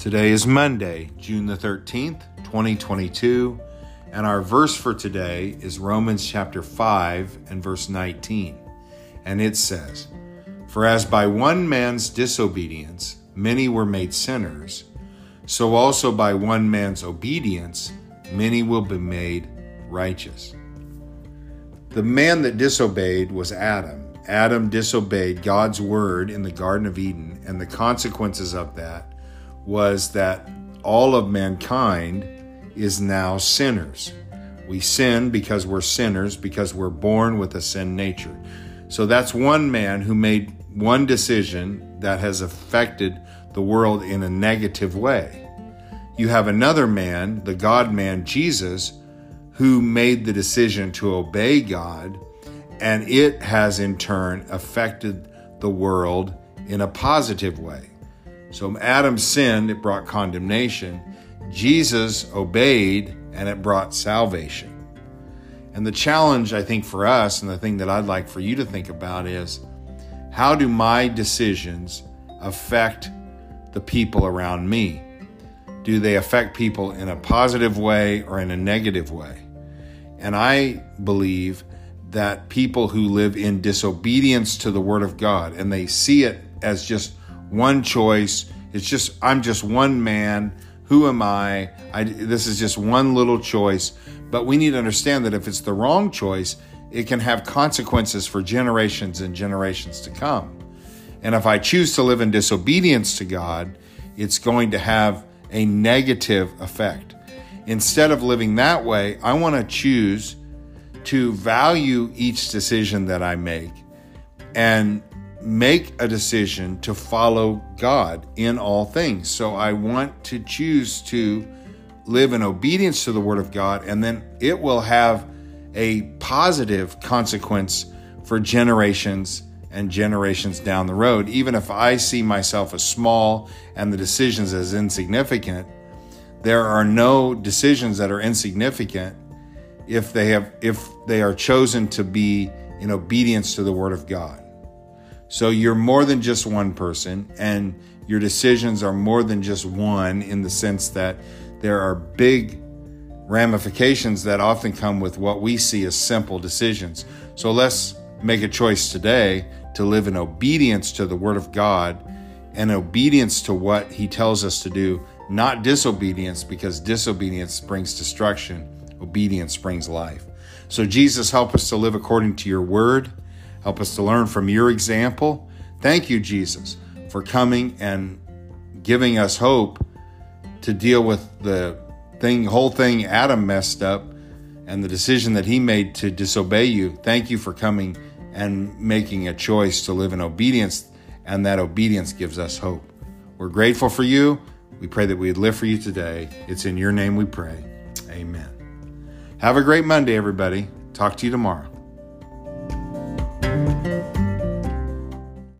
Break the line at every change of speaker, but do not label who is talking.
Today is Monday, June the 13th, 2022, and our verse for today is Romans chapter 5 and verse 19. And it says, For as by one man's disobedience many were made sinners, so also by one man's obedience many will be made righteous. The man that disobeyed was Adam. Adam disobeyed God's word in the Garden of Eden, and the consequences of that was that all of mankind is now sinners. We sin because we're sinners, because we're born with a sin nature. So that's one man who made one decision that has affected the world in a negative way. You have another man, the God man, Jesus, who made the decision to obey God, and it has in turn affected the world in a positive way. So Adam sinned, it brought condemnation. Jesus obeyed, and it brought salvation. And the challenge, I think, for us, and the thing that I'd like for you to think about is how do my decisions affect the people around me? Do they affect people in a positive way or in a negative way? And I believe that people who live in disobedience to the Word of God and they see it as just one choice. It's just, I'm just one man. Who am I? I? This is just one little choice. But we need to understand that if it's the wrong choice, it can have consequences for generations and generations to come. And if I choose to live in disobedience to God, it's going to have a negative effect. Instead of living that way, I want to choose to value each decision that I make and make a decision to follow God in all things. So I want to choose to live in obedience to the Word of God, and then it will have a positive consequence for generations and generations down the road. Even if I see myself as small and the decisions as insignificant, there are no decisions that are insignificant if they have if they are chosen to be in obedience to the word of God. So you're more than just one person, and your decisions are more than just one in the sense that there are big ramifications that often come with what we see as simple decisions. So let's make a choice today to live in obedience to the Word of God and obedience to what He tells us to do, not disobedience, because disobedience brings destruction, obedience brings life. So, Jesus, help us to live according to your Word Help us to learn from your example. Thank you, Jesus, for coming and giving us hope to deal with the thing, whole thing Adam messed up and the decision that he made to disobey you. Thank you for coming and making a choice to live in obedience, and that obedience gives us hope. We're grateful for you. We pray that we'd live for you today. It's in your name we pray. Amen. Have a great Monday, everybody. Talk to you tomorrow.